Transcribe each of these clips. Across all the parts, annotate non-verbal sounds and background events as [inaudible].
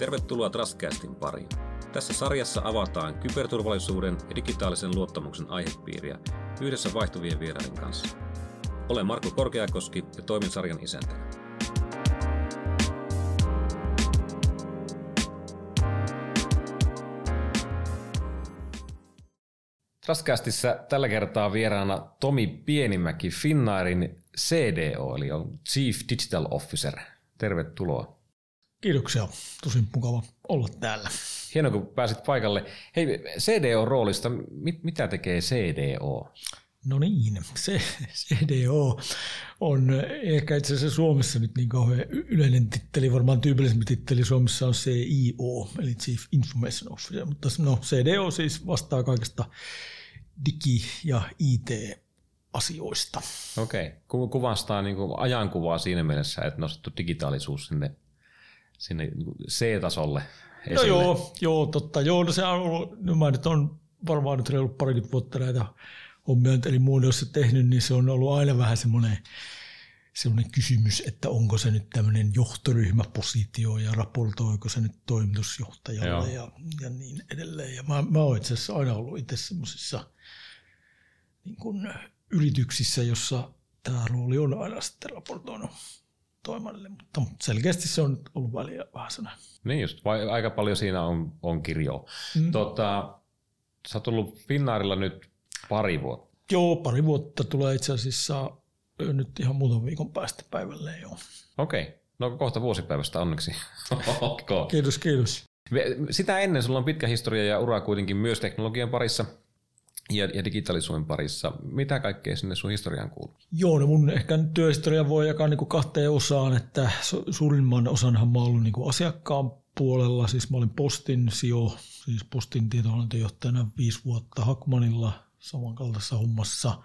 Tervetuloa Trustcastin pariin. Tässä sarjassa avataan kyberturvallisuuden ja digitaalisen luottamuksen aihepiiriä yhdessä vaihtuvien vieraiden kanssa. Olen Marko Korkeakoski ja toimin sarjan isäntänä. Trustcastissa tällä kertaa vieraana Tomi Pienimäki, Finnairin CDO, eli on Chief Digital Officer. Tervetuloa. Kiitoksia. Tosi mukava olla täällä. Hienoa, kun pääsit paikalle. Hei, CDO-roolista, mit, mitä tekee CDO? No niin, [laughs] se CDO on ehkä itse asiassa Suomessa nyt niin kauhean yleinen titteli, varmaan tyypillisempi titteli Suomessa on CIO, eli Chief Information Officer, mutta no CDO siis vastaa kaikesta digi- ja IT-asioista. Okei, okay. kuvastaa niin kuin ajankuvaa siinä mielessä, että nostettu digitaalisuus sinne, sinne niin C-tasolle esille. No joo, joo, totta. Joo, no se on ollut, no mä nyt on varmaan nyt ollut parikymmentä vuotta näitä hommia eri muodossa tehnyt, niin se on ollut aina vähän semmoinen, semmoinen kysymys, että onko se nyt tämmöinen johtoryhmäpositio ja raportoiko se nyt toimitusjohtajalle ja, ja niin edelleen. Ja mä, mä oon itse asiassa aina ollut itse semmoisissa niin yrityksissä, jossa tämä rooli on aina sitten raportoinut toimalle, mutta selkeästi se on ollut väliä vähän sana. Niin just, vai, aika paljon siinä on, on kirjoa. Mm. Tota, sä oot ollut Finnaarilla nyt pari vuotta. Joo, pari vuotta tulee itse asiassa nyt ihan muutaman viikon päästä päivälle joo. Okei, okay. no kohta vuosipäivästä onneksi. [laughs] kiitos, kiitos. Sitä ennen sulla on pitkä historia ja ura kuitenkin myös teknologian parissa – ja, ja digitaalisuuden parissa. Mitä kaikkea sinne sun historiaan kuuluu? Joo, no mun ehkä työhistoria voi jakaa niin kuin kahteen osaan, että suurimman osanhan mä ollut niin kuin asiakkaan puolella, siis mä olin Postin sijo, siis Postin tietohallintojohtajana viisi vuotta Hakmanilla samankaltaisessa hommassa,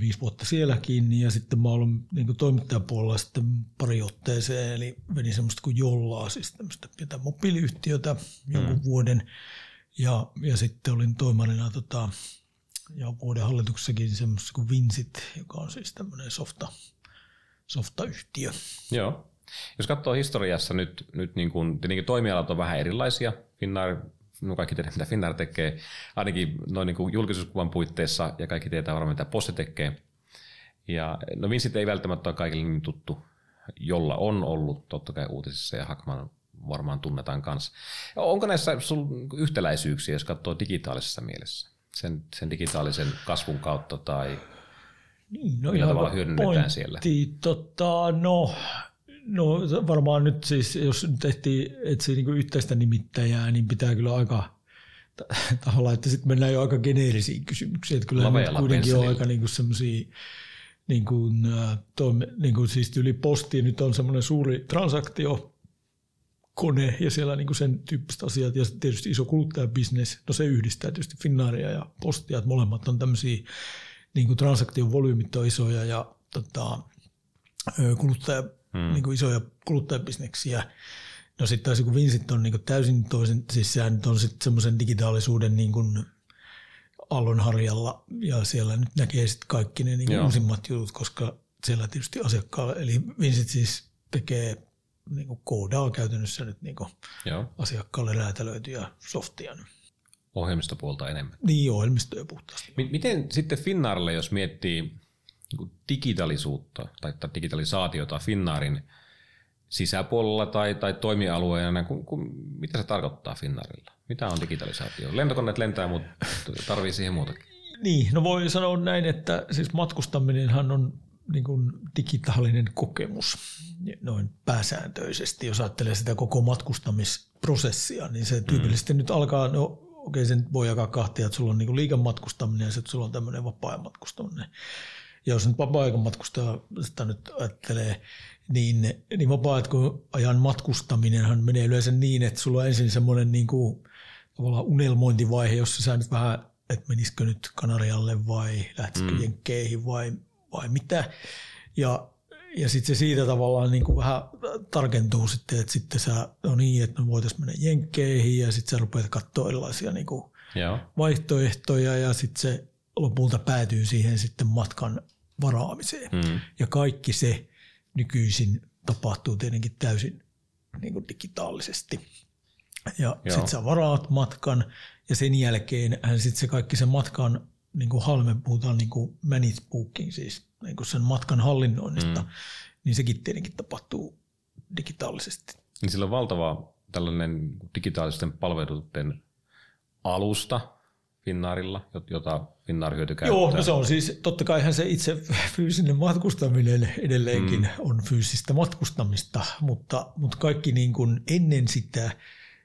viisi vuotta sielläkin, ja sitten mä olen niin toimittajan puolella sitten pari otteeseen, eli vedin semmoista kuin Jollaa, siis tämmöistä pientä mobiiliyhtiötä jonkun hmm. vuoden, ja, ja sitten olin toimarina tota, ja vuoden hallituksessakin semmoisessa kuin Vinsit, joka on siis tämmöinen softa, softayhtiö. Joo. Jos katsoo historiassa nyt, nyt niin kuin, tietenkin toimialat on vähän erilaisia. Finnair, no kaikki tiedät, mitä Finnair tekee, ainakin noin niin kuin julkisuuskuvan puitteissa, ja kaikki tietää varmaan, mitä Poste tekee. Ja no Vincit ei välttämättä ole kaikille niin tuttu, jolla on ollut totta kai uutisissa, ja Hakman varmaan tunnetaan kanssa. Onko näissä sun yhtäläisyyksiä, jos katsoo digitaalisessa mielessä? Sen, sen digitaalisen kasvun kautta tai niin, no millä tavalla hyödynnetään pointti, siellä? Tota, no, no varmaan nyt siis, jos nyt tehtiin etsiä niin yhteistä nimittäjää, niin pitää kyllä aika [laughs] tavallaan, että sitten mennään jo aika geneerisiin kysymyksiin. Että kyllä nyt kuitenkin on aika niin semmoisia niin kuin, toime, niin kuin siis yli postiin nyt on semmoinen suuri transaktio, kone ja siellä niin kuin sen tyyppiset asiat ja tietysti iso kuluttajabisnes, no se yhdistää tietysti Finnaaria ja Postia, että molemmat on tämmöisiä niin kuin transaktion volyymit on isoja ja tota, kuluttaja, hmm. niin kuin isoja kuluttajabisneksiä. No sitten taas kun Vincent on niin kuin täysin toisen, siis sehän nyt on sitten semmoisen digitaalisuuden niin kuin aallonharjalla ja siellä nyt näkee sitten kaikki ne niin kuin uusimmat jutut, koska siellä tietysti asiakkaalle, eli Vincent siis tekee niin kuin koodaa käytännössä nyt niin kuin Joo. asiakkaalle räätälöityjä softia. Ohjelmistopuolta enemmän. Niin, ohjelmistoja puhtaasti. Miten sitten Finnaarille, jos miettii niin digitaalisuutta tai digitalisaatiota Finnaarin sisäpuolella tai, tai toimialueena, kun, kun, mitä se tarkoittaa Finnaarilla? Mitä on digitalisaatio? Lentokoneet lentää, mutta tarvii siihen muutakin. Niin, no voi sanoa näin, että siis matkustaminenhan on niin kuin digitaalinen kokemus noin pääsääntöisesti. Jos ajattelee sitä koko matkustamisprosessia, niin se tyypillisesti mm. nyt alkaa, no okei okay, sen voi jakaa kahtia, että sulla on niin liikematkustaminen ja sitten sulla on tämmöinen vapaa-ajan matkustaminen. Ja jos nyt vapaa-ajan matkustamista nyt ajattelee, niin, niin vapaa-ajan matkustaminenhan menee yleensä niin, että sulla on ensin semmoinen niin kuin, tavallaan unelmointivaihe, jossa sä nyt vähän, että menisikö nyt Kanarialle vai lähtisikö mm. Jenkkeihin vai vai mitä. Ja, ja sitten se siitä tavallaan niin kuin vähän tarkentuu sitten, että sitten sä, no niin, että me voitaisiin mennä jenkkeihin ja sitten sä rupeat katsoa erilaisia niin kuin Joo. vaihtoehtoja ja sitten se lopulta päätyy siihen sitten matkan varaamiseen. Mm. Ja kaikki se nykyisin tapahtuu tietenkin täysin niin kuin digitaalisesti. Ja sitten sä varaat matkan ja sen jälkeen sitten se kaikki sen matkan niin kuin halme, puhutaan niin kuin managed booking, siis niin kuin sen matkan hallinnoinnista, mm. niin sekin tietenkin tapahtuu digitaalisesti. Niin sillä on valtava tällainen digitaalisten palveluiden alusta Finnaarilla, jota Finnaar hyöty Joo, no se on siis, totta kai se itse fyysinen matkustaminen edelleenkin mm. on fyysistä matkustamista, mutta, mutta kaikki niin kuin ennen sitä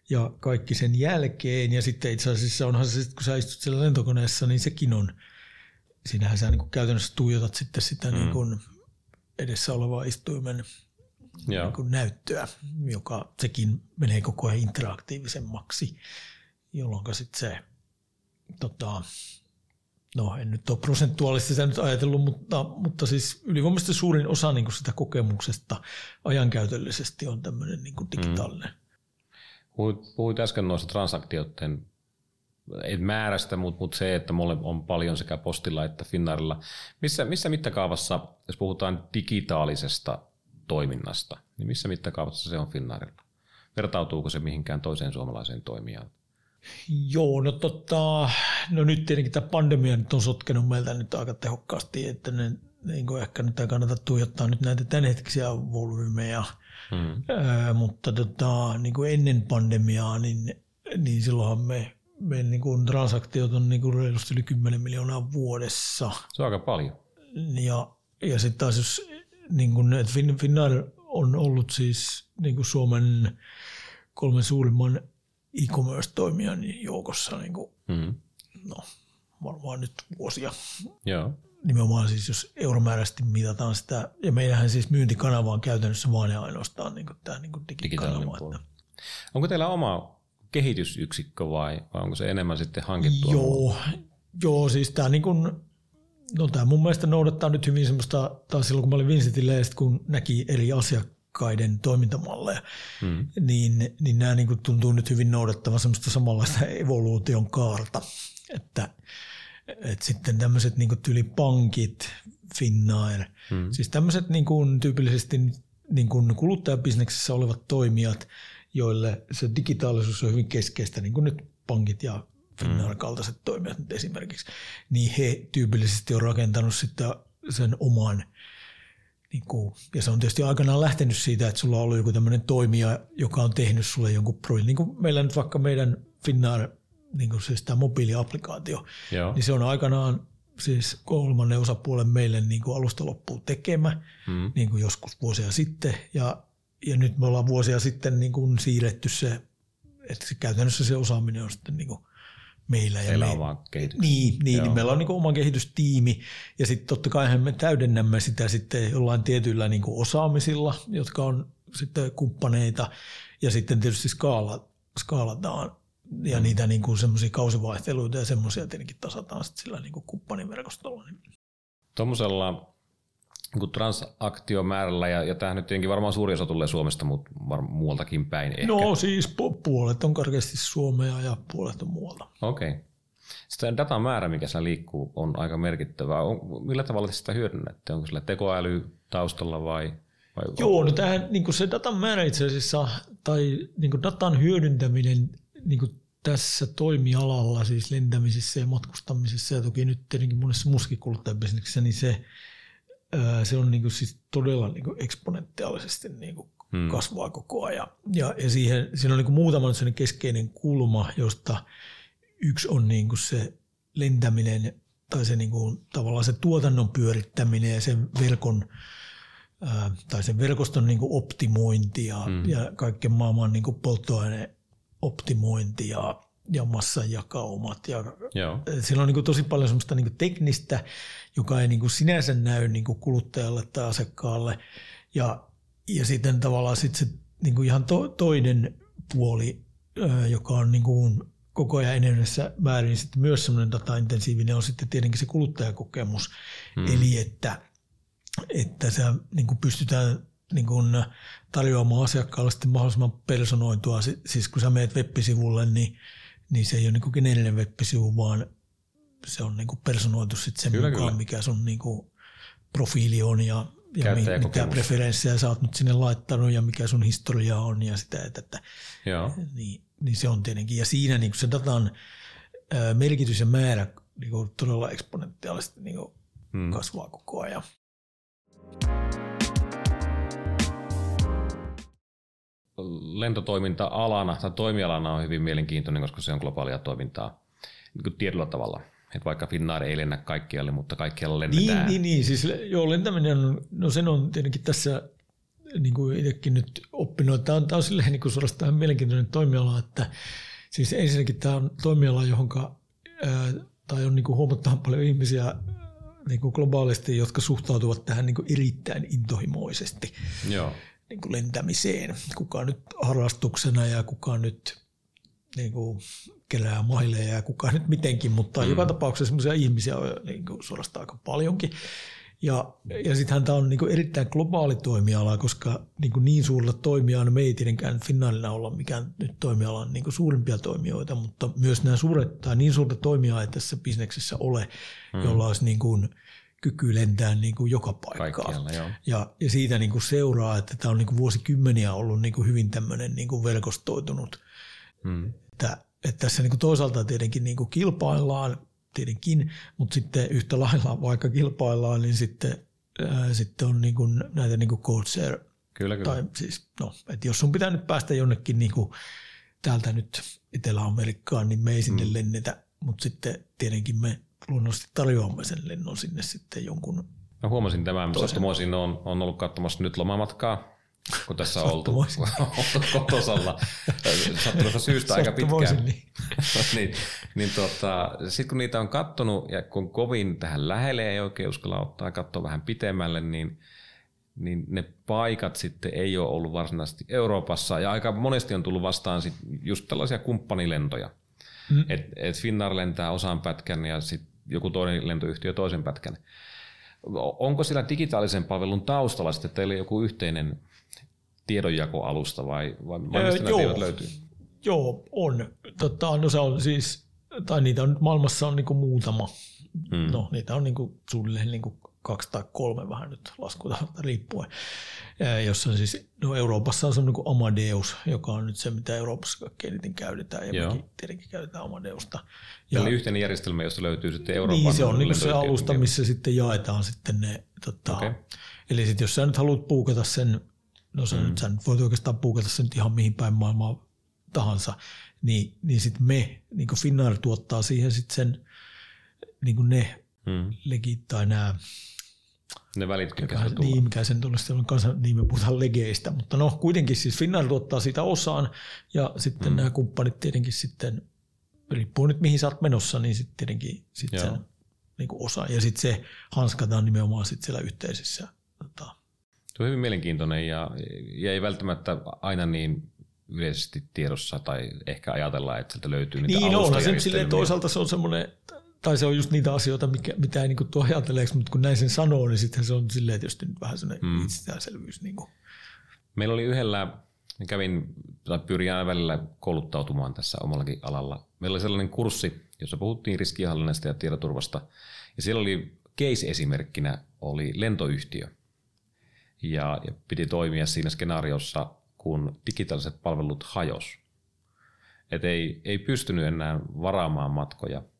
ja kaikki sen jälkeen ja sitten itse asiassa onhan se, kun sä istut siellä lentokoneessa, niin sekin on, siinähän sä niin kuin käytännössä tuijotat sitten sitä mm. niin kuin edessä olevaa istuimen niin kuin näyttöä, joka sekin menee koko ajan interaktiivisemmaksi, jolloin sitten se, tota, no en nyt ole prosentuaalisesti sitä nyt ajatellut, mutta, mutta siis ylivoimaisesti suurin osa niin kuin sitä kokemuksesta ajankäytöllisesti on tämmöinen niin kuin digitaalinen. Mm. Puhuit, puhuit äsken noista transaktioiden määrästä, mutta, mutta se, että mulle on paljon sekä postilla että Finnaarilla. Missä, missä mittakaavassa, jos puhutaan digitaalisesta toiminnasta, niin missä mittakaavassa se on Finnaarilla? Vertautuuko se mihinkään toiseen suomalaiseen toimijaan? Joo, no, tota, no nyt tietenkin tämä pandemia nyt on sotkenut meiltä nyt aika tehokkaasti, että ne, niin kuin ehkä nyt ei kannata tuijottaa nyt näitä tämänhetkisiä volyymeja, Ää, mutta tota, niin kuin ennen pandemiaa, niin, niin silloinhan me, me niin kuin transaktiot on niin kuin reilusti yli 10 miljoonaa vuodessa. Se on aika paljon. Ja, ja sitten taas jos niin kuin, että Finnair on ollut siis niin kuin Suomen kolmen suurimman e-commerce-toimijan joukossa niin kuin, mm. no, varmaan nyt vuosia. Joo. Nimenomaan siis, jos euromääräisesti mitataan sitä, ja meillähän siis myyntikanava on käytännössä vaan ja ainoastaan niin kuin tämä niin kuin digikanava. Että. Onko teillä oma kehitysyksikkö vai, vai onko se enemmän sitten hankittua? Joo, joo siis tämä niin kuin, no tämä mun mielestä noudattaa nyt hyvin semmoista, taas silloin kun mä olin Vincentillä ja kun näki eri asiakkaiden toimintamalleja, hmm. niin, niin nämä niin tuntuu nyt hyvin noudattavan semmoista samanlaista evoluution kaarta, että, että sitten tämmöiset niin tyyli pankit, Finnair, hmm. siis tämmöiset niin kuin tyypillisesti niin kuin kuluttajabisneksessä olevat toimijat, joille se digitaalisuus on hyvin keskeistä, niin kuin nyt pankit ja Finnair kaltaiset toimijat nyt esimerkiksi, niin he tyypillisesti on rakentanut sitten sen oman, niin kuin, ja se on tietysti aikanaan lähtenyt siitä, että sulla on ollut joku tämmöinen toimija, joka on tehnyt sulle jonkun projektin, niin kuin meillä nyt vaikka meidän Finnair, niin kuin siis tämä mobiiliaplikaatio, Joo. niin se on aikanaan siis kolmannen osapuolen meille niin kuin alusta loppuun tekemä, mm. niin kuin joskus vuosia sitten, ja, ja nyt me ollaan vuosia sitten niin kuin siirretty se, että se käytännössä se osaaminen on sitten niin kuin meillä. Ja Meillä me, on vaan kehitys. Niin, niin, niin meillä on niin oma kehitystiimi ja sitten totta kai me täydennämme sitä sitten jollain tietyillä niin osaamisilla, jotka on sitten kumppaneita ja sitten tietysti skaala, skaalataan ja niitä niin semmoisia kausivaihteluita ja semmoisia tietenkin tasataan sitten sillä niin kumppaniverkostolla. Tuommoisella niin transaktiomäärällä, ja, ja tämähän nyt tietenkin varmaan suuri osa tulee Suomesta, mutta varmaan muualtakin päin ehkä. No siis puolet on karkeasti Suomea ja puolet on muualta. Okei. Okay. Sitten datan määrä, mikä siellä liikkuu, on aika merkittävä. On, millä tavalla te sitä hyödynnätte? Onko sillä tekoäly taustalla vai? vai Joo, no tähän, niin se datan määrä itse asiassa, tai niin datan hyödyntäminen niin tässä toimialalla, siis lentämisessä ja matkustamisessa ja toki nyt tietenkin monessa muussakin kuluttajabisneksessä, niin se se on niin kuin siis todella niin kuin eksponentiaalisesti niin kuin hmm. kasvaa koko ajan. Ja, ja siihen, siinä on niin kuin muutama keskeinen kulma, josta yksi on niin kuin se lentäminen tai se niin kuin, tavallaan se tuotannon pyörittäminen ja sen verkon tai sen verkoston niin kuin optimointi ja, hmm. ja kaiken maailman niin kuin polttoaineoptimointi ja ja massajakaumat. Ja Joo. Siellä on niin kuin tosi paljon semmoista niin kuin teknistä, joka ei niin kuin sinänsä näy niin kuin kuluttajalle tai asiakkaalle. Ja, ja sitten tavallaan sit se niin kuin ihan to, toinen puoli, joka on niin kuin koko ajan enenevässä määrin sitten myös semmoinen dataintensiivinen, on sitten tietenkin se kuluttajakokemus. Hmm. Eli että, että se niin kuin pystytään niin kuin tarjoamaan asiakkaalle sitten mahdollisimman personoitua. Siis kun sä meet web-sivulle, niin niin se ei ole niin geneerinen web-sivu, vaan se on niin kuin personoitu sitten sen kyllä, mukaan, kyllä. mikä sun niin kuin profiili on ja, ja mi- mitä preferenssejä sä oot nyt sinne laittanut ja mikä sun historia on ja sitä, että, että Joo. Niin, niin se on tietenkin. Ja siinä niin se datan ää, merkitys ja määrä niin kuin todella eksponentiaalisesti niin kuin hmm. kasvaa koko ajan. Lentotoiminta-alana tai toimialana on hyvin mielenkiintoinen, koska se on globaalia toimintaa niin kuin tietyllä tavalla. Että vaikka Finnair ei lennä kaikkialle, mutta kaikkialla lennetään. Niin, niin, niin. Siis joo, lentäminen on, no sen on tietenkin tässä niin kuin itsekin nyt oppinut, tämä on, tämä on silleen niin kuin suorastaan mielenkiintoinen toimiala, että siis ensinnäkin tämä on toimiala, johon tai on niin kuin huomattavan paljon ihmisiä niin kuin globaalisti, jotka suhtautuvat tähän niin kuin erittäin intohimoisesti. Joo niin kuin lentämiseen. Kuka nyt harrastuksena ja kuka nyt niin kuin kerää maileja ja kuka nyt mitenkin, mutta mm. joka tapauksessa sellaisia ihmisiä on niin kuin suorastaan aika paljonkin. Ja, ja sittenhän tämä on niin erittäin globaali toimiala, koska niin, kuin niin suurella toimijalla me ei tietenkään Finnairilla olla mikään nyt toimialan niin suurimpia toimijoita, mutta myös nämä suuret tai niin suurta toimijaa ei tässä bisneksessä ole, mm. jolla olisi niin kuin – kyky lentää niin kuin joka paikkaan. Ja, ja siitä niin kuin seuraa, että tämä on niin kuin vuosikymmeniä ollut niin kuin hyvin tämmöinen niin kuin verkostoitunut. Hmm. Että, että tässä niin kuin toisaalta tietenkin niin kuin kilpaillaan, tietenkin, mutta sitten yhtä lailla vaikka kilpaillaan, niin sitten, ää, sitten on niin kuin näitä niin kuin share. Kyllä, kyllä. Tai siis, no, että jos sun pitää nyt päästä jonnekin niin kuin täältä nyt Etelä-Amerikkaan, niin me ei sinne hmm. lennetä, mutta sitten tietenkin me luonnollisesti tarjoamme sen lennon sinne sitten jonkun Mä huomasin tämän, sattumoisin on, on ollut katsomassa nyt lomamatkaa, kun tässä on oltu, [laughs] kotosalla sattumassa syystä aika pitkään. Niin. [laughs] niin, niin tota, sitten kun niitä on kattonut ja kun kovin tähän lähelle ei oikein uskalla ottaa katsoa vähän pitemmälle, niin, niin ne paikat sitten ei ole ollut varsinaisesti Euroopassa ja aika monesti on tullut vastaan sit just tällaisia kumppanilentoja. Mm. Et, et Finnair lentää osaan pätkän ja sitten joku toinen lentoyhtiö toisen pätkän. Onko sillä digitaalisen palvelun taustalla sitten teille joku yhteinen tiedonjakoalusta vai, vai, mistä öö, joo, löytyy? Joo, on. Totta, no se on siis, tai niitä on maailmassa on niinku muutama. Hmm. No, niitä on niinku suunnilleen niinku kaksi tai kolme vähän nyt laskutavalta riippuen, jossa siis, no Euroopassa on se niin kuin Amadeus, joka on nyt se, mitä Euroopassa kaikkein eniten käytetään, ja mekin tietenkin käytetään Amadeusta. Ja, Eli yhteinen järjestelmä, josta löytyy sitten Euroopan Niin, se on niin se alusta, missä sitten jaetaan sitten ne, tota, okay. eli sitten jos sä nyt haluat puukata sen, no sä, mm. nyt, sä nyt voit oikeastaan puukata sen ihan mihin päin maailmaa tahansa, niin, niin sitten me, niin kuin Finnair tuottaa siihen sitten sen, niin kuin ne mm. legit tai nämä ne välit, mikä se Niin, mikä sen tuollaista on kanssa, niin me puhutaan legeistä, mutta no kuitenkin siis Finnair tuottaa siitä osaan ja sitten mm. nämä kumppanit tietenkin sitten, riippuu nyt mihin sä oot menossa, niin sitten tietenkin sit sen niin kuin osa. Ja sitten se hanskataan nimenomaan sitten siellä yhteisessä. Tota. Tuo on hyvin mielenkiintoinen ja, ja ei välttämättä aina niin yleisesti tiedossa tai ehkä ajatellaan, että sieltä löytyy niitä Niin on, se silleen toisaalta se on semmoinen tai se on just niitä asioita, mikä, mitä ei niin tuo ajateleeksi, mutta kun näin sen sanoo, niin sitten se on silleen tietysti nyt vähän sellainen mm. itsestäänselvyys. Niin kuin. Meillä oli yhdellä, kävin tai pyrin aina välillä kouluttautumaan tässä omallakin alalla. Meillä oli sellainen kurssi, jossa puhuttiin riskienhallinnasta ja tietoturvasta. Ja siellä oli case-esimerkkinä oli lentoyhtiö. Ja, ja piti toimia siinä skenaariossa, kun digitaaliset palvelut hajos. Et ei, ei pystynyt enää varaamaan matkoja –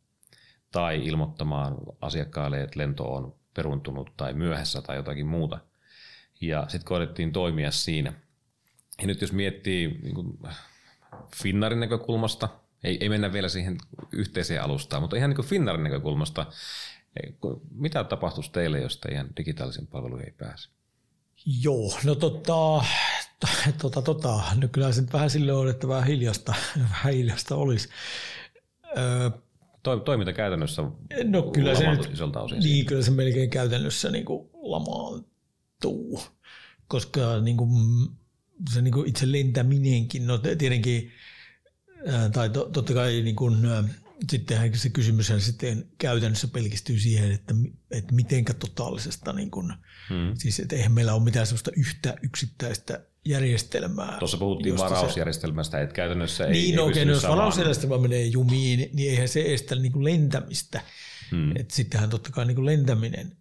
tai ilmoittamaan asiakkaalle, että lento on peruntunut tai myöhässä tai jotakin muuta. Ja sitten koitettiin toimia siinä. Ja nyt jos miettii niin kuin Finnarin näkökulmasta, ei, ei mennä vielä siihen yhteiseen alustaan, mutta ihan niin kuin Finnarin näkökulmasta, mitä tapahtuisi teille, jos teidän digitaalisen palveluihin ei pääse? Joo, no tota, tota, tota, no kyllä se vähän sille on, että vähän hiljasta, [laughs] vähän hiljasta olisi. Öö, toiminta käytännössä no, kyllä se nyt, isolta osin. Niin, kyllä se melkein käytännössä niin kuin lamaantuu, koska niin kuin, se niin kuin itse lentäminenkin, no tietenkin, tai to, totta kai niin kuin, sittenhän se kysymys sitten käytännössä pelkistyy siihen, että, että mitenkä totaalisesta, niin kuin, hmm. siis että eihän meillä ole mitään sellaista yhtä yksittäistä järjestelmää. Tuossa puhuttiin varausjärjestelmästä, että käytännössä ei Niin, no, okay, no, jos varausjärjestelmä menee jumiin, niin eihän se estä niin kuin lentämistä. Hmm. Et sittenhän totta kai niin kuin lentäminen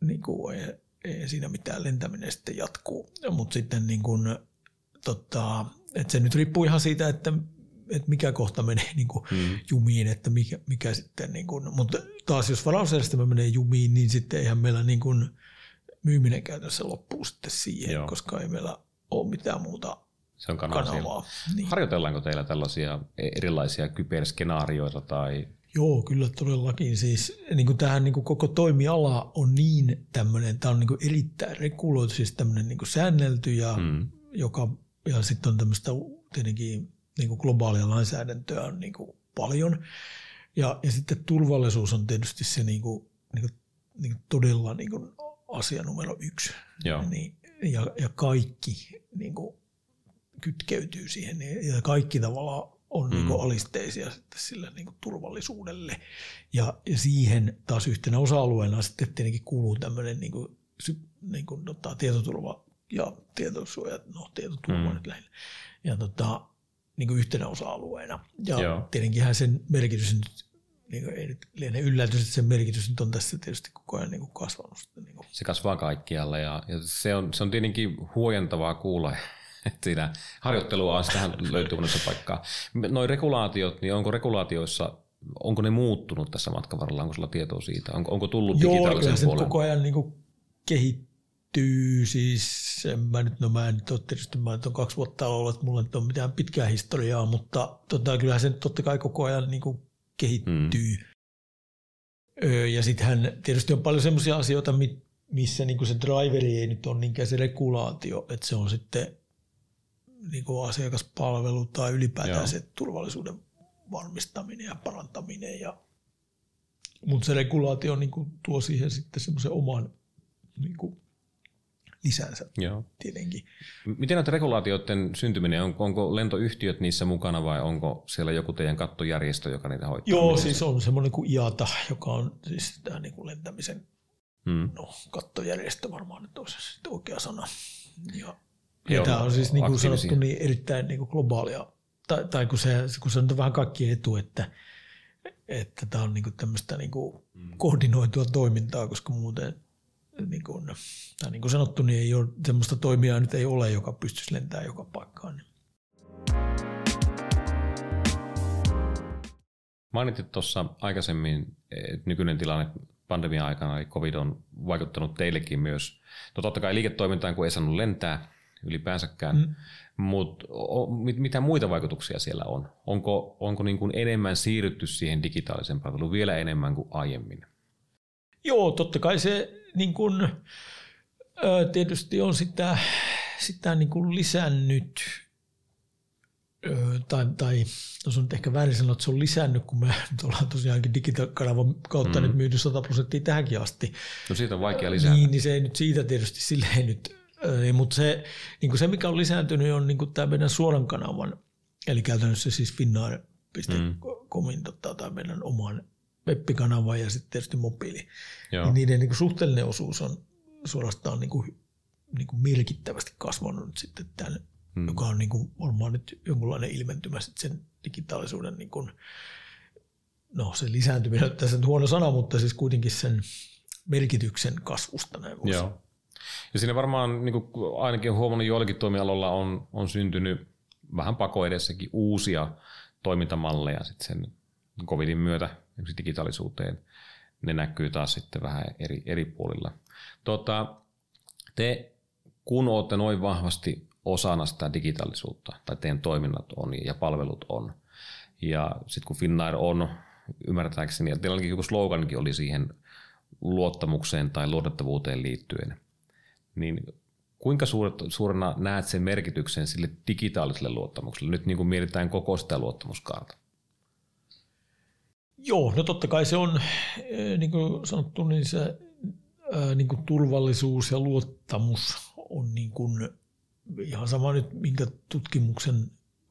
niin kuin ei siinä mitään lentäminen sitten jatkuu. Mutta sitten niin kuin, tota, että se nyt riippuu ihan siitä, että, että mikä kohta menee niin kuin hmm. jumiin, että mikä, mikä sitten, niin kuin, mutta taas jos varausjärjestelmä menee jumiin, niin sitten eihän meillä niin kuin myyminen käytössä loppuu sitten siihen, Joo. koska ei meillä ole mitään muuta se on kanavaa. kanavaa. Niin. Harjoitellaanko teillä tällaisia erilaisia kyberskenaarioita tai Joo, kyllä todellakin. Siis niin kuin tähän niin kuin koko toimiala on niin tämmöinen, tämä on niin kuin erittäin reguloitu, siis tämmöinen niin kuin säännelty ja, hmm. joka, ja sitten on tämmöistä tietenkin niin kuin globaalia lainsäädäntöä on niin kuin paljon. Ja, ja sitten turvallisuus on tietysti se niin kuin, niin kuin, niin kuin todella niin kuin asia numero yksi. Joo. Niin, ja, ja kaikki niin kuin, kytkeytyy siihen ja kaikki tavallaan on mm. niin alisteisia sitten sille niin turvallisuudelle. Ja, ja siihen taas yhtenä osa-alueena sitten tietenkin kuuluu tämmöinen niin kuin, niin kuin, tota, tietoturva ja tietosuoja, no tietoturva mm. nyt lähinnä. Ja tota, niin kuin yhtenä osa-alueena. Ja Joo. tietenkinhän sen merkitys nyt, niin kuin, ei nyt liene yllätys, että sen merkitys nyt on tässä tietysti koko ajan niin kuin kasvanut. Niin kuin. Se kasvaa kaikkialle ja, ja se, on, se on tietenkin huojentavaa kuulla [laughs] että siinä harjoittelua on tähän löytyy monessa paikkaa. Noin regulaatiot, niin onko regulaatioissa onko ne muuttunut tässä matkan varrella? Onko sulla tietoa siitä? Onko, onko tullut Joo, digitaalisen Joo, puolen? koko ajan niin kuin kehittyy. Siis en mä nyt, no mä en nyt ole tietysti, mä nyt on kaksi vuotta ollut, että mulla ei ole mitään pitkää historiaa, mutta tota, kyllähän se totta kai koko ajan niin kuin kehittyy. Hmm. ja sittenhän tietysti on paljon sellaisia asioita, missä niin kuin se driveri ei nyt ole niinkään se regulaatio, että se on sitten niin kuin asiakaspalvelu tai ylipäätään Joo. se turvallisuuden varmistaminen ja parantaminen. Ja, mutta se regulaatio niin kuin tuo siihen sitten semmoisen oman niin kuin lisänsä Joo. tietenkin. Miten näitä regulaatioiden syntyminen, on, onko lentoyhtiöt niissä mukana vai onko siellä joku teidän kattojärjestö, joka niitä hoitaa? Joo, siis on semmoinen kuin IATA, joka on siis tämä niin kuin lentämisen hmm. no, kattojärjestö varmaan nyt olisi oikea sana. Ja ja tämä on siis niin kuin sanottu niin erittäin niin kuin globaalia, tai, tai kun, se, kun se on vähän kaikki etu, että, että tämä on niin kuin tämmöistä niin kuin mm. koordinoitua toimintaa, koska muuten niin kuin, tai niin kuin sanottu, niin ei ole, semmoista toimijaa nyt ei ole, joka pystyisi lentämään joka paikkaan. Niin. Mainitit tuossa aikaisemmin, että nykyinen tilanne pandemian aikana, eli COVID on vaikuttanut teillekin myös. No totta kai liiketoimintaan, kun ei saanut lentää, ylipäänsäkään. Mm. Mutta mit, mitä muita vaikutuksia siellä on? Onko, onko niin kuin enemmän siirrytty siihen digitaaliseen palveluun vielä enemmän kuin aiemmin? Joo, totta kai se niin kuin, tietysti on sitä, sitä niin kuin lisännyt, tai, tai no se on ehkä väärin sanoa, että se on lisännyt, kun me [laughs] ollaan tosiaankin digitaalkanavan kautta mm. nyt myyty 100 prosenttia tähänkin asti. No siitä on vaikea lisää. Niin, niin se ei nyt siitä tietysti silleen nyt niin, mutta se, niin kuin se, mikä on lisääntynyt, on niin kuin tämä meidän suoran kanavan, eli käytännössä siis finnair.comin mm. tota, tai meidän oman web-kanava ja sitten tietysti mobiili. Joo. Niin niiden niin kuin suhteellinen osuus on suorastaan niin kuin, niin kuin merkittävästi kasvanut sitten tämän, mm. joka on niin kuin varmaan nyt jonkunlainen ilmentymä sen digitaalisuuden niin kuin, no se lisääntyminen on tässä huono sana, mutta siis kuitenkin sen merkityksen kasvusta näin voisi Joo. Ja siinä varmaan niin kuin ainakin huomannut joillakin toimialoilla on, on syntynyt vähän pakoedessäkin uusia toimintamalleja sitten sen covidin myötä digitaalisuuteen. Ne näkyy taas sitten vähän eri, eri puolilla. Tota, te kun olette noin vahvasti osana sitä digitaalisuutta, tai teidän toiminnat on ja palvelut on, ja sitten kun Finnair on, ymmärtääkseni, ja teillä joku slogankin oli siihen luottamukseen tai luotettavuuteen liittyen – niin kuinka suurena näet sen merkityksen sille digitaaliselle luottamukselle? Nyt niin kuin mietitään koko sitä luottamuskaarta. Joo, no totta kai se on, eh, niin kuin sanottu, niin se niin kuin turvallisuus ja luottamus on niin kuin ihan sama nyt, minkä tutkimuksen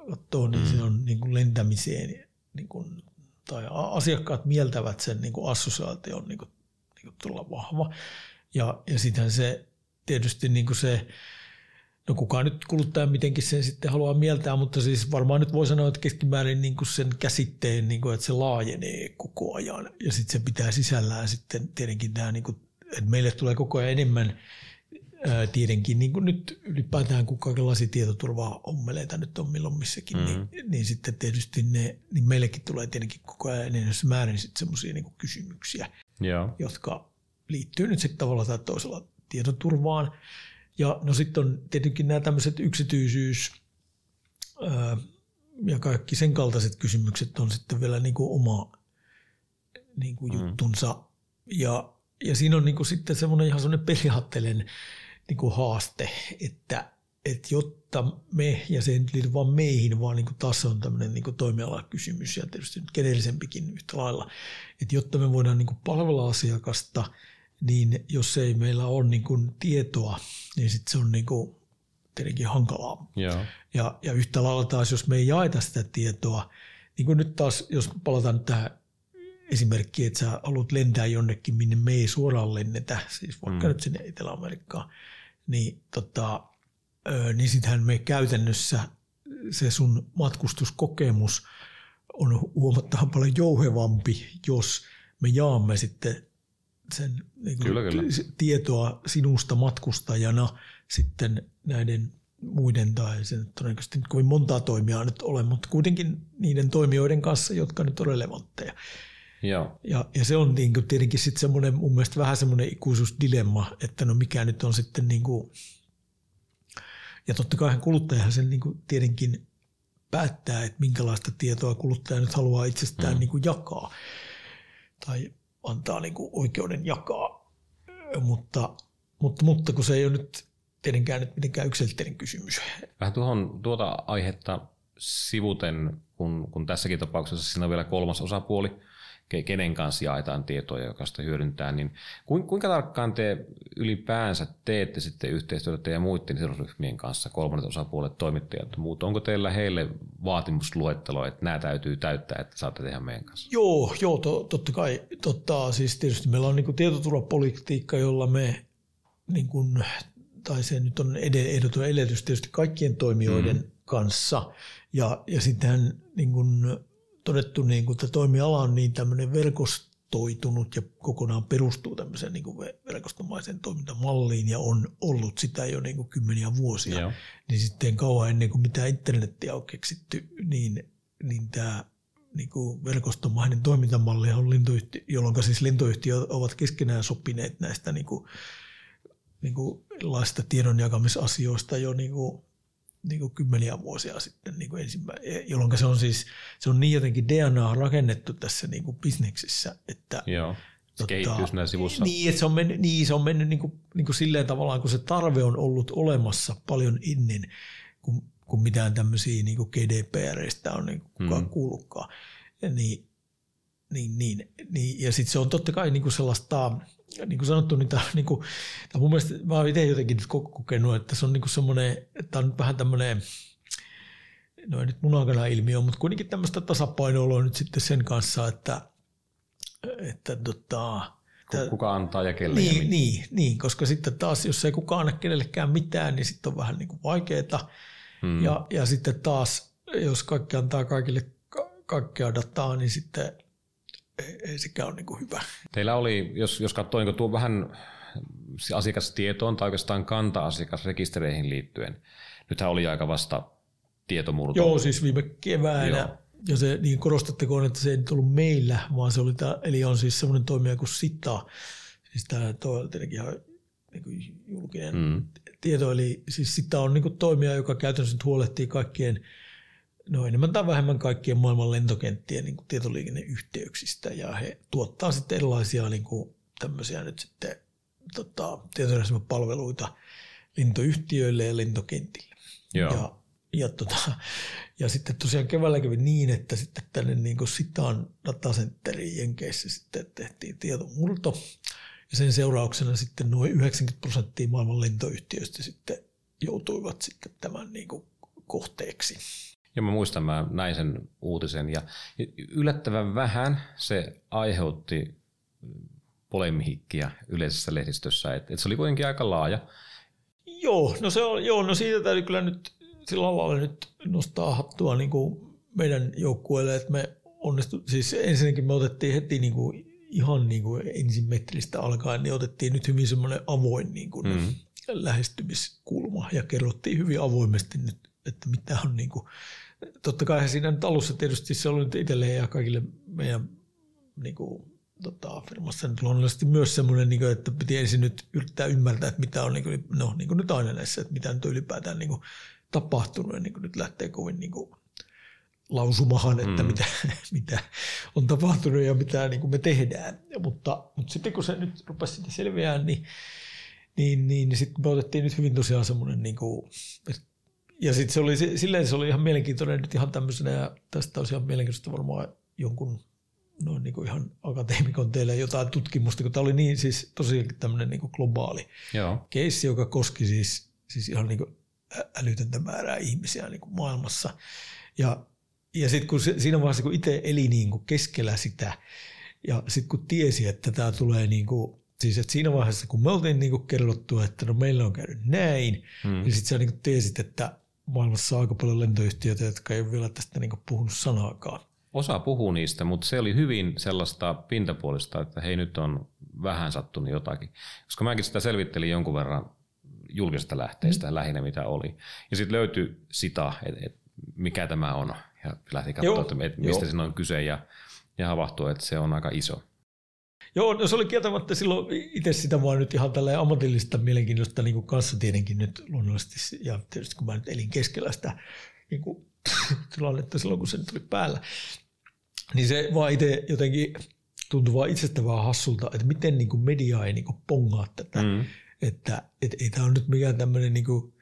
katsoo, niin mm. se on niin kuin lentämiseen, niin kuin, tai asiakkaat mieltävät sen niin kuin assosiaation niin kuin, niin kuin tulla vahva. Ja, ja sitten se tietysti niin kuin se, no kukaan nyt kuluttaja mitenkin sen sitten haluaa mieltää, mutta siis varmaan nyt voi sanoa, että keskimäärin niin kuin sen käsitteen, niin kuin, että se laajenee koko ajan ja sitten se pitää sisällään sitten tietenkin nämä niin kuin että meille tulee koko ajan enemmän ää, tietenkin, niin kuin nyt ylipäätään kun kaikenlaisia tietoturva-ommeleita nyt on milloin missäkin, mm. niin, niin, sitten tietysti ne, niin meillekin tulee tietenkin koko ajan enemmän määrin sitten semmoisia niin kysymyksiä, Joo. jotka liittyy nyt sitten tavallaan tai toisella tietoturvaan. Ja no sitten on tietenkin nämä tämmöiset yksityisyys ää, ja kaikki sen kaltaiset kysymykset on sitten vielä niin kuin oma niin kuin mm. juttunsa. Ja, ja siinä on niin kuin sitten semmoinen ihan semmoinen periaatteellinen niin kuin haaste, että, että jotta me, ja se ei nyt liity vaan meihin, vaan niin kuin taas on tämmöinen niin kuin toimialakysymys ja tietysti nyt kenellisempikin yhtä lailla, että jotta me voidaan niin kuin palvella asiakasta, niin jos ei meillä ole niin kuin tietoa, niin sitten se on niin kuin tietenkin hankalaa. Joo. Ja, ja yhtä lailla taas, jos me ei jaeta sitä tietoa, niin kuin nyt taas, jos palataan tähän esimerkki, että sä haluat lentää jonnekin, minne me ei suoraan lennetä, siis vaikka mm. nyt sinne Etelä-Amerikkaan, niin, tota, niin sittenhän me käytännössä se sun matkustuskokemus on huomattavan paljon jouhevampi, jos me jaamme sitten sen niin kyllä, kyllä. tietoa sinusta matkustajana sitten näiden muiden, tai sen todennäköisesti kovin montaa toimijaa nyt ole, mutta kuitenkin niiden toimijoiden kanssa, jotka nyt on relevantteja. Joo. Ja, ja se on niin kuin tietenkin sitten semmoinen mun mielestä vähän semmoinen ikuisuusdilemma, että no mikä nyt on sitten niin kuin, ja totta kai kuluttajahan sen niin kuin tietenkin päättää, että minkälaista tietoa kuluttaja nyt haluaa itsestään mm. niin kuin jakaa tai antaa niin kuin oikeuden jakaa, mutta, mutta, mutta kun se ei ole nyt tietenkään nyt mitenkään yksilöllinen kysymys. Vähän tuohon tuota aihetta sivuten, kun, kun tässäkin tapauksessa siinä on vielä kolmas osapuoli, kenen kanssa jaetaan tietoja, joka sitä hyödyntää, niin kuinka tarkkaan te ylipäänsä teette sitten yhteistyötä teidän muiden sidosryhmien kanssa, kolmannet osapuolet, toimittajat ja muut? Onko teillä heille vaatimusluettelo, että nämä täytyy täyttää, että saatte tehdä meidän kanssa? Joo, joo to, totta kai. Totta, siis tietysti meillä on niin tietoturvapolitiikka, jolla me, niin kuin, tai se nyt on ehdoton edellytys tietysti kaikkien toimijoiden mm. kanssa, ja, ja sittenhän niin kuin, todettu, niin kuin, että toimiala on niin tämmöinen verkostoitunut ja kokonaan perustuu tämmöiseen niin kuin verkostomaiseen toimintamalliin ja on ollut sitä jo niin kuin kymmeniä vuosia, Joo. niin sitten kauan ennen kuin mitä internettiä on keksitty, niin, niin tämä niin kuin verkostomainen toimintamalli on lentoyhtiö, jolloin siis lentoyhtiöt ovat keskenään sopineet näistä niin kuin, niin kuin tiedonjakamisasioista jo niin kuin niin kuin kymmeniä vuosia sitten niin kuin ensimmäinen, jolloin se on siis se on niin jotenkin DNA rakennettu tässä niin kuin bisneksissä, että Joo. Se tota, kehittyy siinä sivussa. Niin, että se on mennyt, niin, se on mennyt niin kuin, niin kuin silleen tavallaan, kun se tarve on ollut olemassa paljon ennen kuin, kuin mitään tämmöisiä niin kuin GDPRistä on niin kukaan mm. kuullutkaan. Niin, niin, niin, niin, ja sitten se on totta kai niin kuin sellaista, niin kuin sanottu, niin, tämä, niin kuin, tämä mun mielestä, mä olen itse jotenkin nyt kokenut, että se on niin kuin semmoinen, että on vähän tämmöinen, no ei nyt mun aikana ilmiö, mutta kuitenkin tämmöistä tasapainoa nyt sitten sen kanssa, että, että tota, Kuka antaa ja kelle niin, ja niin, niin, koska sitten taas, jos ei kukaan anna kenellekään mitään, niin sitten on vähän niin kuin vaikeaa. Hmm. Ja, ja sitten taas, jos kaikki antaa kaikille kaikkea dataa, niin sitten ei sekään ole niin kuin hyvä. Teillä oli, jos, jos katsoo niin tuo vähän asiakastietoon tai oikeastaan kanta-asiakasrekistereihin liittyen, nythän oli aika vasta tietomurto. Joo, siis viime keväänä. Joo. Ja se, niin korostatteko, että se ei nyt ollut meillä, vaan se oli tämä, eli on siis semmoinen toimija kuin SITA, siis tämä on tietenkin ihan niin kuin julkinen mm. tieto, eli siis SITA on niin kuin toimija, joka käytännössä huolehtii kaikkien no enemmän tai vähemmän kaikkien maailman lentokenttien niin kuin tietoliikenneyhteyksistä ja he tuottaa sitten erilaisia niin kuin tämmöisiä nyt sitten tota, tietojärjestelmäpalveluita lentoyhtiöille ja lentokentille. Joo. Ja, ja, tota, ja sitten tosiaan keväällä kävi niin, että sitten tänne niin kuin Sitaan datacenteriin Jenkeissä sitten tehtiin tietomurto ja sen seurauksena sitten noin 90 prosenttia maailman lentoyhtiöistä sitten joutuivat sitten tämän niin kuin kohteeksi. Ja mä muistan, mä näin sen uutisen ja yllättävän vähän se aiheutti polemihikkiä yleisessä lehdistössä, että et se oli kuitenkin aika laaja. Joo, no, se on, joo, no siitä täytyy kyllä nyt sillä lailla nyt nostaa hattua niin kuin meidän joukkueelle, että me onnistu, siis ensinnäkin me otettiin heti niin kuin ihan niin kuin ensin metristä alkaen, niin otettiin nyt hyvin semmoinen avoin niin kuin mm. lähestymiskulma ja kerrottiin hyvin avoimesti nyt, että mitä on niin kuin, totta kai siinä nyt alussa tietysti se oli nyt itselleen ja kaikille meidän niin kuin, tota, firmassa nyt luonnollisesti myös semmoinen, niin kuin, että piti ensin nyt yrittää ymmärtää, että mitä on, niin kuin, no niin kuin nyt aina näissä, että mitä nyt on ylipäätään niin kuin, tapahtunut ja niin kuin nyt lähtee kovin niin kuin, lausumahan, että mm. mitä, [laughs] mitä on tapahtunut ja mitä niin kuin me tehdään. Mutta, mutta sitten kun se nyt rupesi sitten selviään, niin, niin, niin, niin sitten me otettiin nyt hyvin tosiaan semmoinen, niin kuin, ja sitten se oli, silleen se oli ihan mielenkiintoinen nyt ihan tämmöisenä, ja tästä olisi ihan mielenkiintoista varmaan jonkun no niin kuin ihan akateemikon teille jotain tutkimusta, kun tämä oli niin siis tosiaan tämmöinen niin kuin globaali Joo. keissi, joka koski siis, siis ihan niin kuin älytöntä määrää ihmisiä niin kuin maailmassa. Ja ja sitten kun se, siinä vaiheessa, kun itse eli niin kuin keskellä sitä, ja sitten kun tiesi, että tämä tulee niin kuin, siis että siinä vaiheessa, kun me oltiin niin kuin kerrottu, että no meillä on käynyt näin, hmm. niin sitten sä niin kuin tiesit, että maailmassa aika paljon lentoyhtiöitä, jotka ei ole vielä tästä niin puhunut sanaakaan. Osa puhuu niistä, mutta se oli hyvin sellaista pintapuolista, että hei nyt on vähän sattunut jotakin. Koska mäkin sitä selvittelin jonkun verran julkisesta lähteestä mm. lähinnä mitä oli. Ja sitten löytyi sitä, että et mikä tämä on ja lähti katsomaan, että mistä siinä on kyse ja, ja havahtui, että se on aika iso. Joo, no se oli kieltämättä silloin itse sitä vaan nyt ihan tällä ammatillista mielenkiintoista niin kuin kanssa tietenkin nyt luonnollisesti, ja tietysti kun mä nyt elin keskellä sitä niin kuin, [laughs] tilannetta silloin, kun se nyt oli päällä, niin se vaan itse jotenkin tuntui vaan itsestä vaan hassulta, että miten niin kuin media ei niin kuin pongaa tätä, mm. että et, ei tämä ole nyt mikään tämmöinen niin kuin,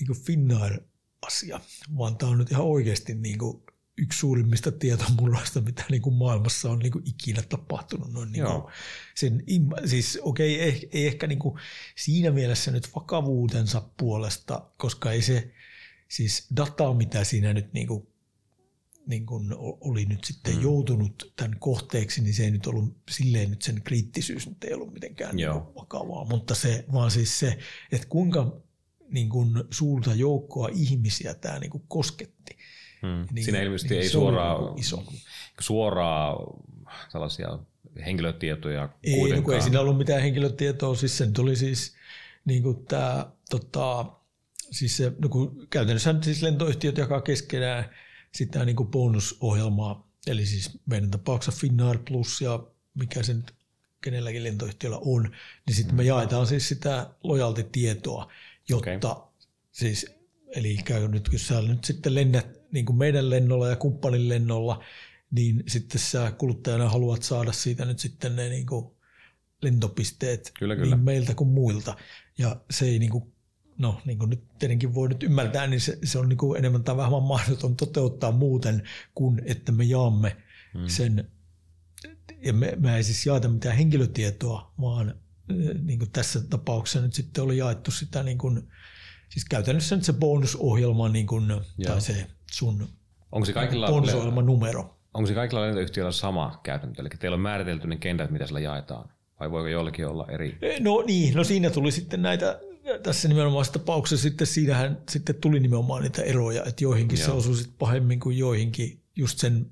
niin kuin Finnair asia, vaan tämä on nyt ihan oikeasti niin kuin yksi suurimmista tietomurroista, mitä niin kuin maailmassa on niin kuin ikinä tapahtunut. Noin niin kuin sen, siis okei, okay, ei, ei ehkä niin kuin siinä mielessä nyt vakavuutensa puolesta, koska ei se siis data, mitä siinä nyt niin kuin, niin kuin oli nyt sitten mm. joutunut tämän kohteeksi, niin se ei nyt ollut silleen nyt sen kriittisyys nyt ei ollut mitenkään niin vakavaa, mutta se, vaan siis se, että kuinka niin kuin suurta joukkoa ihmisiä tämä niin kuin kosketti. Hmm. Niin, Siinä ilmeisesti niin ei suoraan, niin iso. suoraan tällaisia henkilötietoja ei, no kuitenkaan. Ei, ei siinä ollut mitään henkilötietoa, siis se tuli siis niin kuin tämä, tota, siis se, no kun käytännössä siis lentoyhtiöt jakaa keskenään sitä niin kuin bonusohjelmaa, eli siis meidän tapauksessa Finnair Plus ja mikä se nyt kenelläkin lentoyhtiöllä on, niin sitten me jaetaan siis sitä lojaltitietoa, jotta okay. siis, eli käy nyt, kun sä nyt sitten lennät niin kuin meidän lennolla ja kumppanin lennolla, niin sitten sä kuluttajana haluat saada siitä nyt sitten ne niin kuin lentopisteet kyllä, kyllä. niin meiltä kuin muilta. Ja se ei niin kuin, no niin kuin nyt tietenkin voi nyt ymmärtää, niin se, se on niin kuin enemmän tai vähemmän [laughs] mahdoton toteuttaa muuten kuin että me jaamme hmm. sen, ja me, me ei siis jaeta mitään henkilötietoa, vaan niin kuin tässä tapauksessa nyt sitten oli jaettu sitä niin kuin, siis käytännössä nyt se bonusohjelma niin kuin, tai se sun onko se kaikilla, bonusohjelman numero. Onko se kaikilla lentoyhtiöillä sama käytäntö? Eli teillä on määritelty ne kentät, mitä sillä jaetaan? Vai voiko jollakin olla eri? No niin, no siinä tuli sitten näitä, tässä nimenomaan tapauksessa sitten siinähän sitten tuli nimenomaan niitä eroja, että joihinkin Joo. se osui sitten pahemmin kuin joihinkin just sen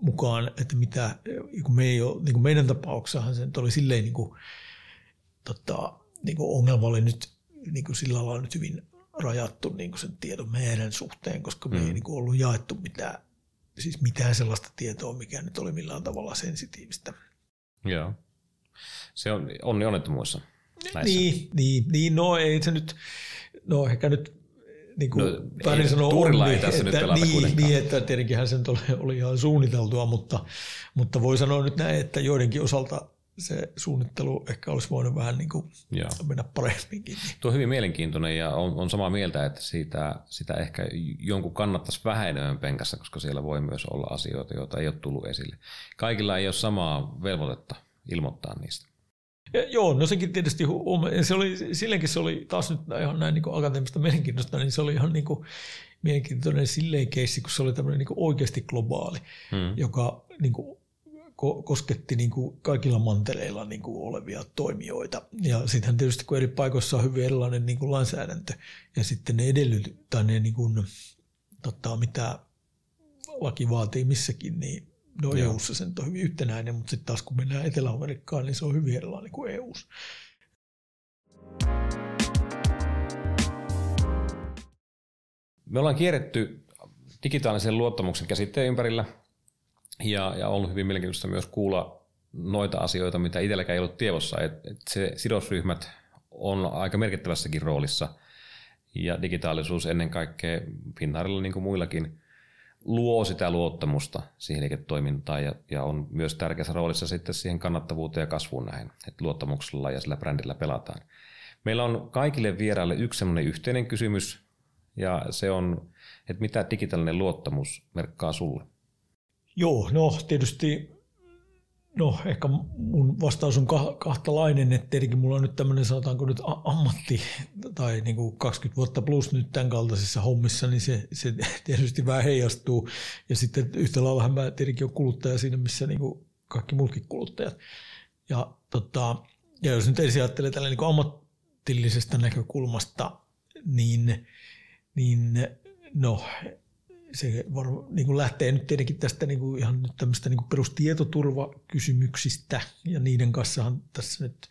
mukaan, että mitä, kun me ei ole, niin kuin meidän tapauksessahan se oli silleen niin kuin, tota, niin kuin ongelma oli nyt niin kuin sillä lailla nyt hyvin rajattu niin kuin sen tiedon meidän suhteen, koska me mm. ei niin kuin ollut jaettu mitään, siis mitään sellaista tietoa, mikä nyt oli millään tavalla sensitiivistä. Joo. Se on onni onnettomuudessa. Niin, niin, niin, no ei se nyt, no ehkä nyt niin kuin no, Pärin sanoi onni, ei tässä että, nyt niin, niin, että tietenkin se nyt oli, oli ihan suunniteltua, mutta, mutta voi sanoa nyt näin, että joidenkin osalta se suunnittelu ehkä olisi voinut vähän niin kuin mennä paremminkin. Tuo on hyvin mielenkiintoinen ja on, on samaa mieltä, että siitä, sitä ehkä jonkun kannattaisi vähän enemmän penkassa, koska siellä voi myös olla asioita, joita ei ole tullut esille. Kaikilla ei ole samaa velvoitetta ilmoittaa niistä. Ja, joo, no sekin tietysti, se oli, silleenkin se oli taas nyt ihan näin niin akateemista mielenkiintoista, niin se oli ihan niin kuin mielenkiintoinen silleen keissi, kun se oli tämmöinen niin oikeasti globaali, hmm. joka niin kuin kosketti niin kuin kaikilla mantereilla niin kuin olevia toimijoita. Ja sittenhän tietysti kun eri paikoissa on hyvin erilainen niin kuin lainsäädäntö ja sitten ne edellyt, tai ne niin kuin, tota, mitä laki vaatii missäkin, niin no EU-ssa se on hyvin yhtenäinen, mutta sitten taas kun mennään Etelä-Amerikkaan, niin se on hyvin erilainen kuin eu Me ollaan kierretty digitaalisen luottamuksen käsitteen ympärillä ja, ja ollut hyvin mielenkiintoista myös kuulla noita asioita, mitä itselläkään ei ollut tiedossa, että et se sidosryhmät on aika merkittävässäkin roolissa ja digitaalisuus ennen kaikkea Finnaarilla niin kuin muillakin luo sitä luottamusta siihen liiketoimintaan ja, ja on myös tärkeässä roolissa sitten siihen kannattavuuteen ja kasvuun näin, että luottamuksella ja sillä brändillä pelataan. Meillä on kaikille vieraille yksi sellainen yhteinen kysymys ja se on, että mitä digitaalinen luottamus merkkaa sulle? Joo, no tietysti No ehkä mun vastaus on kahtalainen, että tietenkin mulla on nyt tämmöinen sanotaanko nyt ammatti tai niin kuin 20 vuotta plus nyt tämän kaltaisissa hommissa, niin se, se [laughs] tietysti vähän heijastuu. Ja sitten yhtä lailla mä tietenkin olen kuluttaja siinä, missä niin kuin kaikki muutkin kuluttajat. Ja, tota, ja jos nyt ensin ajattelee tällä niin ammatillisesta näkökulmasta, niin, niin no se varma, niin kuin lähtee nyt tietenkin tästä niin kuin ihan nyt tämmöistä niin kuin perustietoturvakysymyksistä ja niiden kanssahan tässä nyt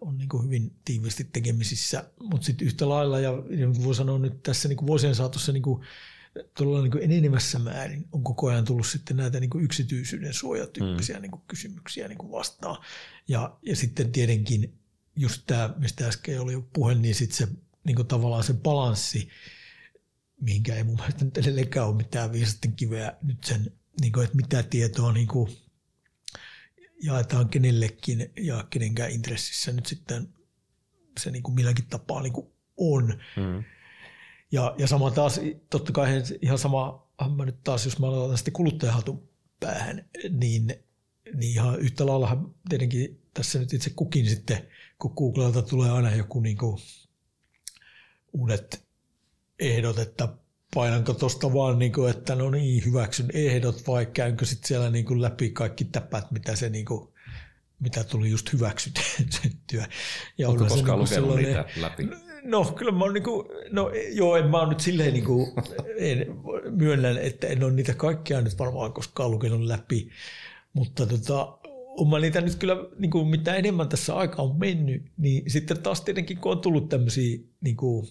on niin kuin hyvin tiiviisti tekemisissä, mutta sitten yhtä lailla ja niin kuin voi sanoa nyt tässä niin kuin vuosien saatossa niin kuin todella niin kuin enenevässä määrin on koko ajan tullut sitten näitä niin kuin yksityisyyden suojatyyppisiä mm. niin kuin kysymyksiä niin kuin vastaan. Ja, ja sitten tietenkin just tämä, mistä äsken oli jo puhe, niin sitten se niin kuin tavallaan se balanssi mihinkä ei mun mielestä nyt edelleenkään ole mitään viisasten kiveä nyt sen, niin kuin, että mitä tietoa niin kuin jaetaan kenellekin ja kenenkään intressissä nyt sitten se niin kuin milläkin tapaa niin kuin on. Mm. Ja, ja sama taas, totta kai ihan sama, mä nyt taas, jos mä aloitan sitten kuluttajahatun päähän, niin, niin ihan yhtä lailla tietenkin tässä nyt itse kukin sitten, kun Googlelta tulee aina joku niin kuin uudet ehdot, että painanko tuosta vaan, niin kuin, että no niin, hyväksyn ehdot vai käynkö sitten siellä niin kuin läpi kaikki täpät, mitä se niin kuin, mitä tuli just hyväksyttyä. Ja Onko koskaan niin lukenut niitä läpi? No kyllä mä oon niin kuin, no joo, en mä oon nyt silleen niin kuin, en, myönnän, että en ole niitä kaikkia nyt varmaan koskaan lukenut läpi, mutta tota, on mä niitä nyt kyllä, niin kuin, mitä enemmän tässä aika on mennyt, niin sitten taas tietenkin kun on tullut tämmöisiä niin kuin,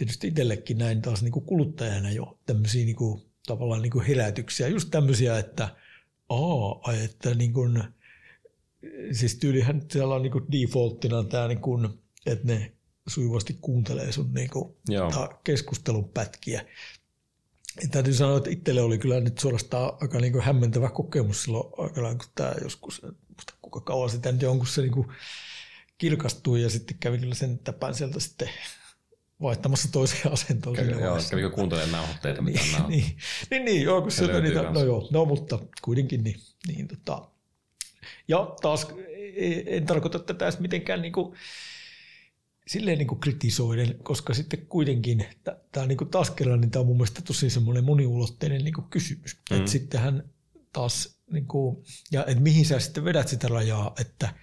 tietysti itsellekin näin taas niin kuin kuluttajana jo tämmöisiä niin kuin, tavallaan niin kuin herätyksiä, just tämmöisiä, että aa, että niin kuin, siis tyylihän siellä on niin kuin defaulttina tämä, niin kuin, että ne sujuvasti kuuntelee sun niin kuin, keskustelun pätkiä. Ja täytyy sanoa, että itselle oli kyllä nyt suorastaan aika niin kuin hämmentävä kokemus silloin aikanaan, kun tämä joskus, muista kuinka kauan sitä nyt jonkun se niin kuin kilkastui ja sitten kävi kyllä sen täpän sieltä sitten vaihtamassa toiseen [laughs] asentoon. Kävi, joo, kävikö kuuntelemaan nauhoitteita, mitä niin, niin, niin, niin, joo, kun sieltä niitä, no joo, no mutta kuitenkin niin, niin tota. Ja taas en tarkoita tätä edes mitenkään niin kuin, silleen niin kuin kritisoiden, koska sitten kuitenkin tämä niin kuin taas kerran, niin tämä on mun mielestä tosi semmoinen moniulotteinen niin kuin kysymys. Mm. Että sittenhän taas, niin kuin, ja että mihin sä sitten vedät sitä rajaa, että,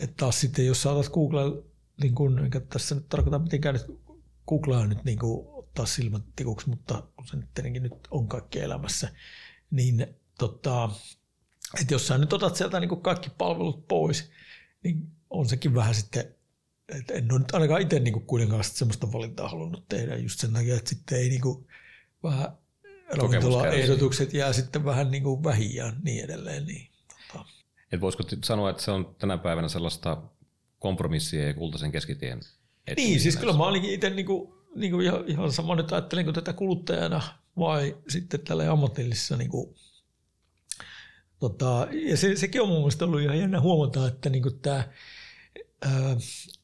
että taas sitten jos saatat Google niin kuin, enkä tässä nyt tarkoita mitenkään nyt Googlea nyt niin kuin ottaa silmät tikuksi, mutta kun se nyt tietenkin nyt on kaikki elämässä, niin tota, että jos sä nyt otat sieltä niin kuin kaikki palvelut pois, niin on sekin vähän sitten, että en ole nyt ainakaan itse niin kuin kuitenkaan sellaista valintaa halunnut tehdä just sen takia, että sitten ei niin kuin vähän ravintola-ehdotukset jää sitten vähän niin kuin vähiin ja niin edelleen. Niin, tota. Et voisiko sanoa, että se on tänä päivänä sellaista kompromissia ja kultaisen keskitien Niin, siis kyllä mä olinkin itse niinku, niinku ihan, ihan sama nyt ajattelen tätä kuluttajana vai sitten tällä ammatillisessa niinku, tota, ja se, sekin on mun mielestä ollut ihan jännä huomata, että niinku tämä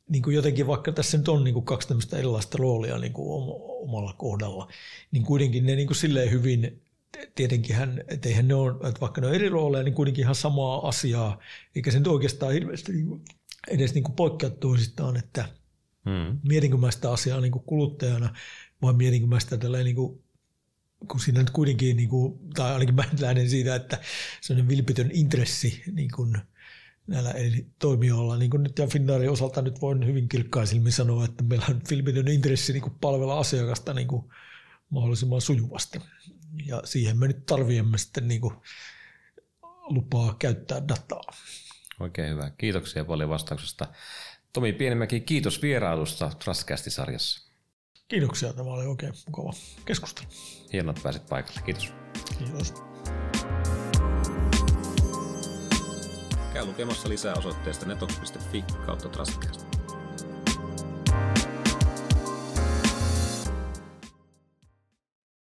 niin kuin jotenkin vaikka tässä nyt on niin kuin kaksi tämmöistä erilaista roolia niin kuin omalla kohdalla, niin kuitenkin ne niin kuin silleen hyvin, tietenkin hän, että eihän ne ole, että vaikka ne on eri rooleja, niin kuitenkin ihan samaa asiaa, eikä se nyt oikeastaan hirveästi niin kuin edes niin kuin poikkea toisistaan, että hmm. mietinkö mä sitä asiaa niin kuin kuluttajana vai mietinkö mä sitä tällä niin kuin, kun siinä nyt kuitenkin, niin kuin, tai ainakin mä lähden siitä, että se on vilpitön intressi niin kuin näillä eri toimijoilla. Niin kuin nyt ja Finnaarin osalta nyt voin hyvin kirkkaisilmin sanoa, että meillä on vilpitön intressi niin kuin palvella asiakasta niin kuin mahdollisimman sujuvasti. Ja siihen me nyt tarvitsemme sitten niin kuin lupaa käyttää dataa. Oikein hyvä. Kiitoksia paljon vastauksesta. Tomi Pienimäki, kiitos vierailusta Trustcast-sarjassa. Kiitoksia, tämä oli oikein mukava keskustelu. Hienoa, että pääsit paikalle. Kiitos. Kiitos. Käy lukemassa lisää osoitteesta netok.fi kautta Trustcast.